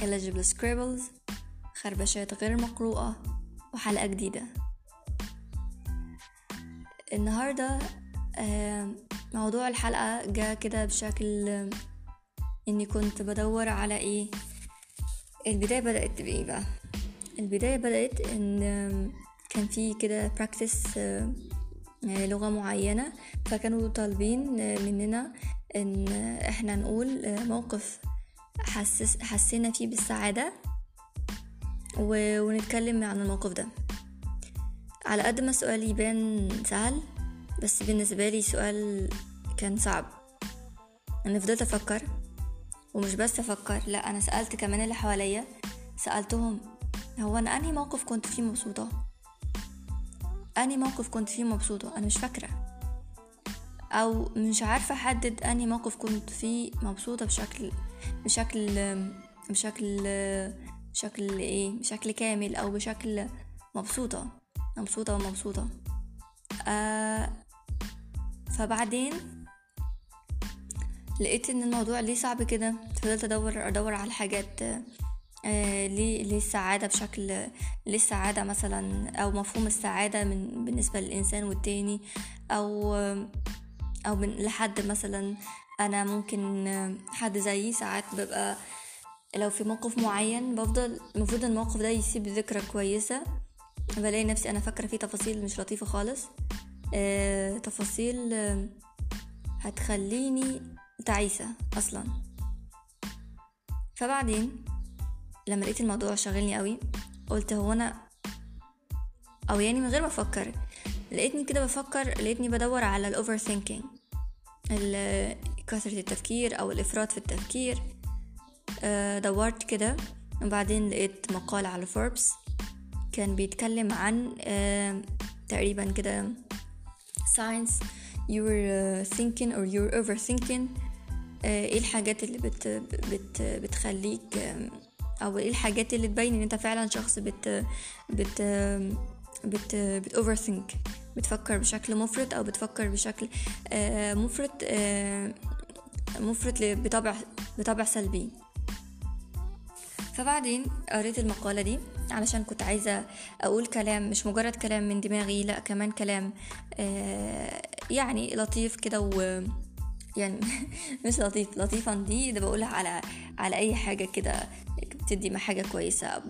illegible scribbles خربشات غير مقروءة وحلقة جديدة. النهاردة آه، موضوع الحلقة جاء كده بشكل آه، إني كنت بدور على إيه؟ البداية بدأت بإيه بقى؟ البداية بدأت إن آه، كان في كده براكتس لغة معينة فكانوا طالبين مننا إن إحنا نقول موقف. حسس حسينا فيه بالسعادة ونتكلم عن الموقف ده. على قد ما السؤال يبان سهل بس بالنسبة لي سؤال كان صعب. أنا فضلت أفكر ومش بس أفكر لأ أنا سألت كمان اللي حواليا. سألتهم هو أنا أنهي موقف كنت فيه مبسوطة؟ أنهي موقف كنت فيه مبسوطة؟ أنا مش فاكرة. أو مش عارفة أحدد أنهي موقف كنت فيه مبسوطة بشكل بشكل بشكل بشكل إيه بشكل كامل أو بشكل مبسوطة مبسوطة ومبسوطة. آه فبعدين لقيت إن الموضوع ليه صعب كده فضلت أدور أدور على حاجات آه ليه ليه السعادة بشكل ليه السعادة مثلا أو مفهوم السعادة من بالنسبة للإنسان والتاني أو أو من لحد مثلا أنا ممكن حد زيي ساعات ببقى لو في موقف معين بفضل المفروض الموقف ده يسيب ذكرى كويسة. بلاقي نفسي أنا فاكرة فيه تفاصيل مش لطيفة خالص. آه تفاصيل هتخليني تعيسة أصلا. فبعدين لما لقيت الموضوع شاغلني قوي قلت هو أنا أو يعني من غير ما أفكر لقيتني كده بفكر لقيتني بدور على ال overthinking كثرة التفكير أو الإفراط في التفكير. آه دورت كده وبعدين لقيت مقال على فوربس كان بيتكلم عن آه تقريبا كده signs you're thinking or you're overthinking. آه إيه الحاجات اللي بت بت بتخليك أو إيه الحاجات اللي تبين إن أنت فعلا شخص بت بت بت بت overthink بتفكر بشكل مفرط أو بتفكر بشكل آه مفرط آه مفرط بطبع بطبع سلبي. فبعدين قريت المقالة دي علشان كنت عايزة أقول كلام مش مجرد كلام من دماغي لأ كمان كلام آه يعني لطيف كده و يعني مش لطيف لطيفا دي ده بقولها على على أي حاجة كده بتدي حاجة كويسة.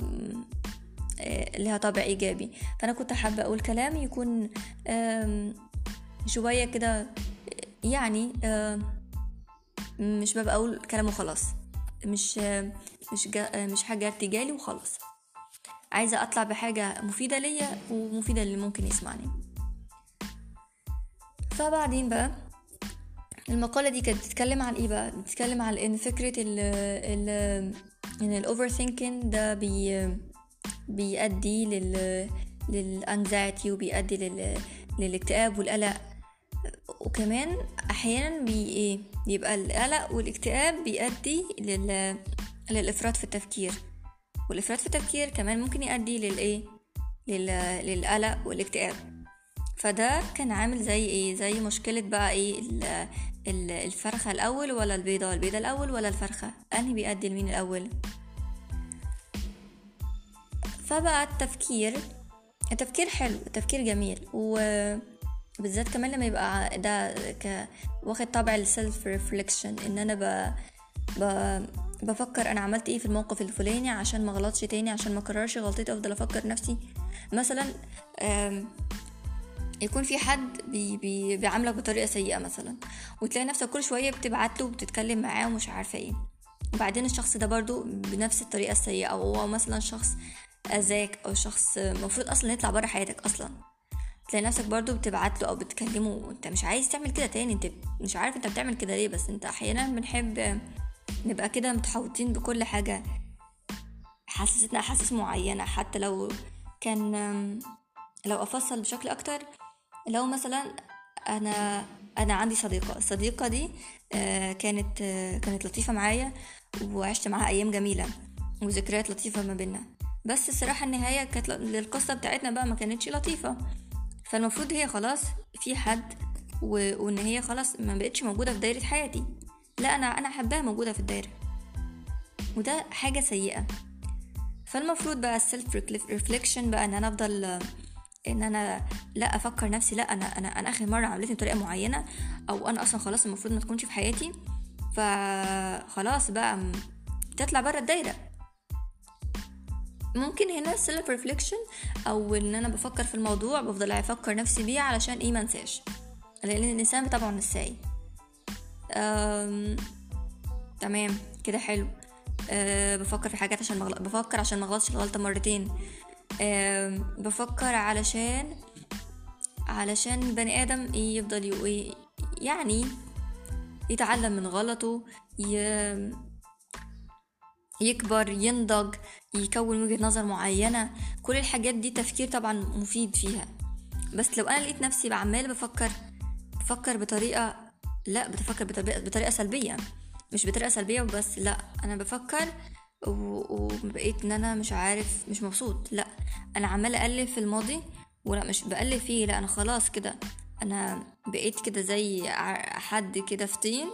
لها طابع إيجابي. فأنا كنت حابة أقول كلام يكون شوية كده يعني مش ببقى أقول كلام وخلاص. مش مش مش حاجة ارتجالي وخلاص. عايزة أطلع بحاجة مفيدة ليا ومفيدة اللي ممكن يسمعني. فبعدين بقى المقالة دي كانت بتتكلم عن إيه بقى؟ بتتكلم عن إن فكرة ال ال إن ال overthinking ده بي بيؤدي لل لل anxiety وبيؤدي لل للاكتئاب والقلق. وكمان أحيانا بي إيه بيبقى القلق والاكتئاب بيؤدي لل للإفراط في التفكير. والإفراط في التفكير كمان ممكن يؤدي للايه لل... للقلق والاكتئاب. فده كان عامل زي إيه؟ زي مشكلة بقى إيه؟ ال... ال... الفرخة الأول ولا البيضة؟ البيضة الأول ولا الفرخة؟ أنهي بيؤدي لمين الأول؟ فبقى التفكير التفكير حلو التفكير جميل وبالذات كمان لما يبقى ده ك... واخد طابع ال self reflection إن أنا ب... ب... بفكر أنا عملت إيه في الموقف الفلاني عشان ما غلطش تاني عشان ما كررش غلطتي افضل أفكر نفسي. مثلا يكون في حد بي بي بيعاملك بطريقة سيئة مثلا وتلاقي نفسك كل شوية بتبعت له وبتتكلم معاه ومش عارفة إيه. وبعدين الشخص ده برضو بنفس الطريقة السيئة أو هو مثلا شخص أذاك أو شخص المفروض أصلا يطلع بره حياتك أصلا. تلاقي نفسك برضو بتبعت له أو بتكلمه وأنت مش عايز تعمل كده تاني. أنت مش عارف أنت بتعمل كده ليه بس أنت أحيانا بنحب نبقى كده متحوطين بكل حاجة. حسستنا أحاسيس معينة حتى لو كان لو أفصل بشكل أكتر. لو مثلا أنا أنا عندي صديقة. الصديقة دي كانت كانت لطيفة معايا وعشت معاها أيام جميلة وذكريات لطيفة ما بينا بس الصراحة النهاية كانت للقصة بتاعتنا بقى ما كانتش لطيفة. فالمفروض هي خلاص في حد و... وإن هي خلاص ما بقتش موجودة في دايرة حياتي. لا أنا أنا حباها موجودة في الدايرة. وده حاجة سيئة. فالمفروض بقى ال self reflection بقى إن أنا أفضل إن أنا لا أفكر نفسي لا أنا أنا أنا آخر مرة عملتني بطريقة معينة أو أنا أصلا خلاص المفروض ما تكونش في حياتي. فخلاص بقى تطلع بره الدايرة. ممكن هنا ال self reflection أو إن أنا بفكر في الموضوع بفضل أفكر نفسي بيه علشان إيه منساش لأن الإنسان طبعا نساي تمام كده حلو. أه بفكر في حاجات عشان مغل... بفكر عشان ما اغلطش الغلطة مرتين. أه بفكر علشان علشان بني آدم يفضل ي... يعني يتعلم من غلطه ي... يكبر ينضج يكون وجهة نظر معينة. كل الحاجات دي تفكير طبعا مفيد فيها. بس لو أنا لقيت نفسي بعمال بفكر بفكر بطريقة لا بتفكر بطريقة, بطريقة سلبية. مش بطريقة سلبية وبس لا أنا بفكر وبقيت إن أنا مش عارف مش مبسوط. لا أنا عمال أقلب في الماضي ولا مش بقلب فيه. لا أنا خلاص كده أنا بقيت كده زي حد كده في طين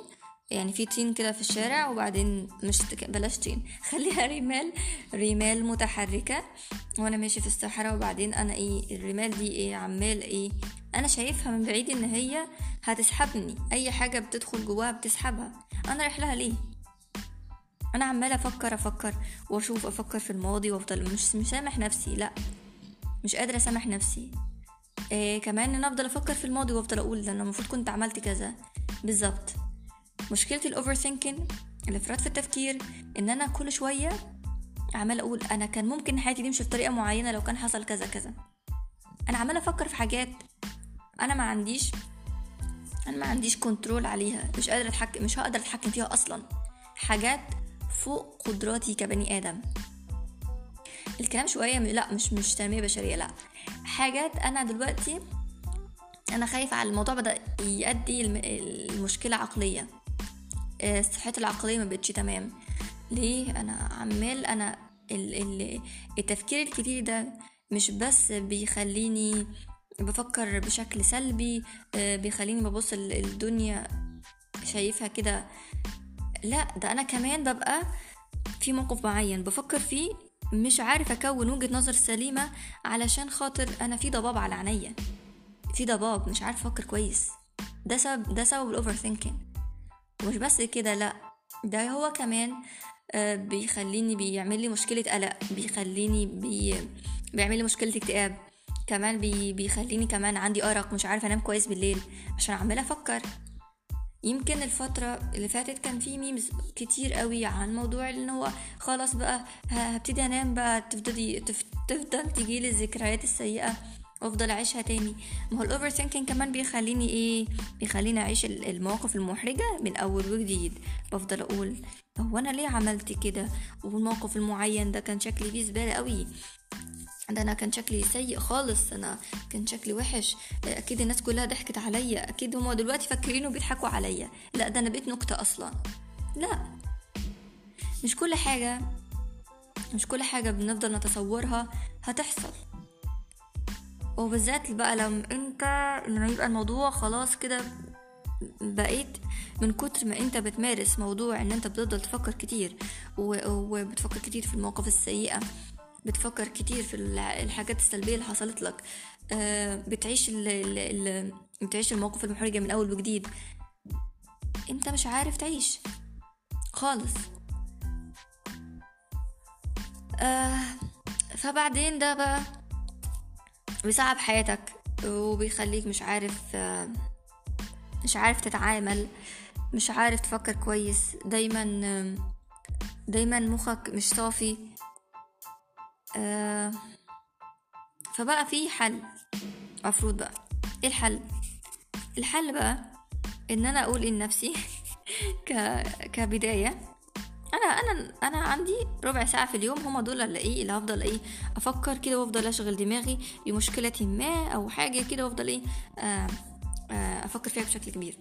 يعني في طين كده في الشارع وبعدين مش بلاش طين خليها رمال رمال متحركة وأنا ماشي في الصحراء وبعدين أنا إيه الرمال دي إيه عمال إيه أنا شايفها من بعيد إن هي هتسحبني. أي حاجة بتدخل جواها بتسحبها. أنا رايح لها ليه؟ أنا عمالة أفكر أفكر وأشوف أفكر في الماضي وأفضل مش مسامح نفسي لأ. مش قادرة أسامح نفسي. إيه كمان إن أفضل أفكر في الماضي وأفضل أقول ده أنا المفروض كنت عملت كذا. بالظبط. مشكلة ال overthinking الافراط في التفكير إن أنا كل شوية عمال أقول أنا كان ممكن حياتي تمشي بطريقة معينة لو كان حصل كذا كذا. أنا عمال أفكر في حاجات أنا ما عنديش أنا ما عنديش كنترول عليها مش قادرة اتحكم مش هقدر أتحكم فيها أصلا. حاجات فوق قدراتي كبني آدم. الكلام شوية لأ مش مش تنمية بشرية لأ. حاجات أنا دلوقتي أنا خايفة على الموضوع بدأ يؤدي المشكلة عقلية. آه، صحتي العقلية ما بقتش تمام. ليه؟ أنا عمال أنا التفكير الكتير ده مش بس بيخليني بفكر بشكل سلبي آه، بيخليني ببص الدنيا شايفها كده. لا ده أنا كمان ببقى في موقف معين بفكر فيه مش عارف أكون وجهة نظر سليمة علشان خاطر أنا في ضباب على عينيا. في ضباب مش عارف أفكر كويس. ده سبب ده سبب ال overthinking ومش بس كده لأ ده هو كمان آه، بيخليني بيعمل لي مشكلة قلق بيخليني بي بيعمل لي مشكلة اكتئاب كمان بي بيخليني كمان عندي أرق مش عارفة أنام كويس بالليل عشان عمالة أفكر. يمكن الفترة اللي فاتت كان في memes كتير قوي عن موضوع إن هو خلاص بقى هبتدي أنام بقى تفضلي تفضل تجيلي الذكريات السيئة. وافضل اعيشها تاني. ما هو ال overthinking كمان بيخليني إيه؟ بيخليني اعيش المواقف المحرجة من أول وجديد. بفضل أقول هو أنا ليه عملت كده؟ والموقف المعين ده كان شكلي فيه زبالة قوي. ده أنا كان شكلي سيء خالص. أنا كان شكلي وحش. أكيد الناس كلها ضحكت عليا. أكيد هما دلوقتي فاكرين وبيضحكوا عليا. لا ده أنا بقيت نكتة أصلا. لا. مش كل حاجة مش كل حاجة بنفضل نتصورها هتحصل. وبالذات بقى لما انت لما يبقى الموضوع خلاص كده بقيت من كتر ما انت بتمارس موضوع ان انت بتفضل تفكر كتير وبتفكر كتير في المواقف السيئة بتفكر كتير في الحاجات السلبية اللي حصلت لك آه، بتعيش ال ال ال بتعيش المواقف المحرجة من أول وجديد. انت مش عارف تعيش. خالص. آه فبعدين ده بقى بيصعب حياتك وبيخليك مش عارف آه مش عارف تتعامل مش عارف تفكر كويس. دايما دايما مخك مش صافي. آه فبقى في حل. مفروض بقى. إيه الحل؟ الحل بقى إن أنا أقول لنفسي. كبداية أنا أنا أنا عندي ربع ساعة في اليوم هما دول اللي إيه اللي هفضل إيه أفكر كده وأفضل أشغل دماغي بمشكلة ما أو حاجة كده وأفضل إيه آه أفكر فيها بشكل كبير.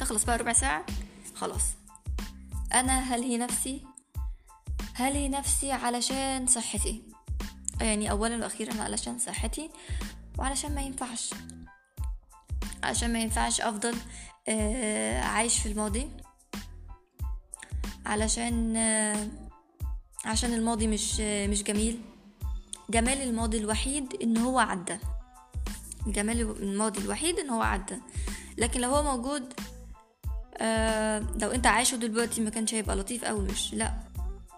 تخلص بقى ربع ساعة خلاص. أنا هلهي نفسي؟ هلهي نفسي علشان صحتي؟ يعني اولا وأخيرا علشان صحتي وعلشان ما ينفعش. علشان ما ينفعش أفضل آه عايش في الماضي. علشان عشان الماضي مش مش جميل. جمال الماضي الوحيد إن هو عدى. جمال الماضي الوحيد إن هو عدى. لكن لو هو موجود آه لو أنت عايشه دلوقتي ما كانش هيبقى لطيف قوي مش لأ.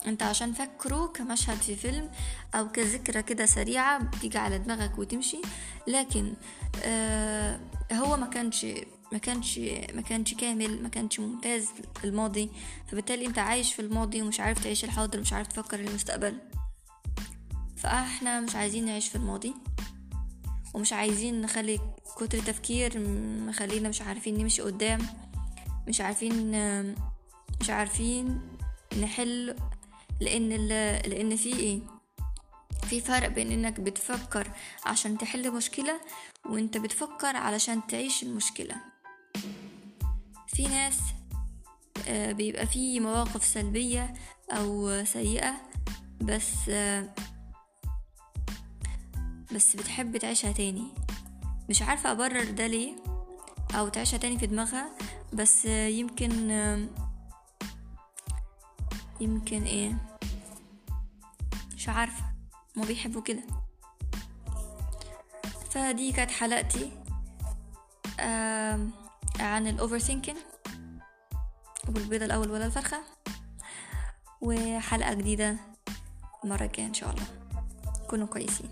أنت عشان فاكره كمشهد في فيلم أو كذكرى كده سريعة بتيجي على دماغك وتمشي. لكن آه هو ما كانش ما كانش ما كانش كامل ما كانش ممتاز الماضي. فبالتالي انت عايش في الماضي ومش عارف تعيش الحاضر مش عارف تفكر المستقبل فاحنا مش عايزين نعيش في الماضي. ومش عايزين نخلي كتر تفكير مخلينا مش عارفين نمشي قدام. مش عارفين مش عارفين نحل لأن لأن في إيه؟ في فرق بين إنك بتفكر عشان تحل مشكلة وإنت بتفكر علشان تعيش المشكلة. في ناس آه، بيبقى في مواقف سلبية أو سيئة بس آه، بس بتحب تعيشها تاني. مش عارفة أبرر ده ليه أو تعيشها تاني في دماغها بس يمكن يمكن إيه مش عارفة ما بيحبوا كده. فدي كانت حلقتي. عن ال overthinking والبيضة الأول ولا الفرخة. وحلقة جديدة المرة الجاية إن شاء الله. كونوا كويسين.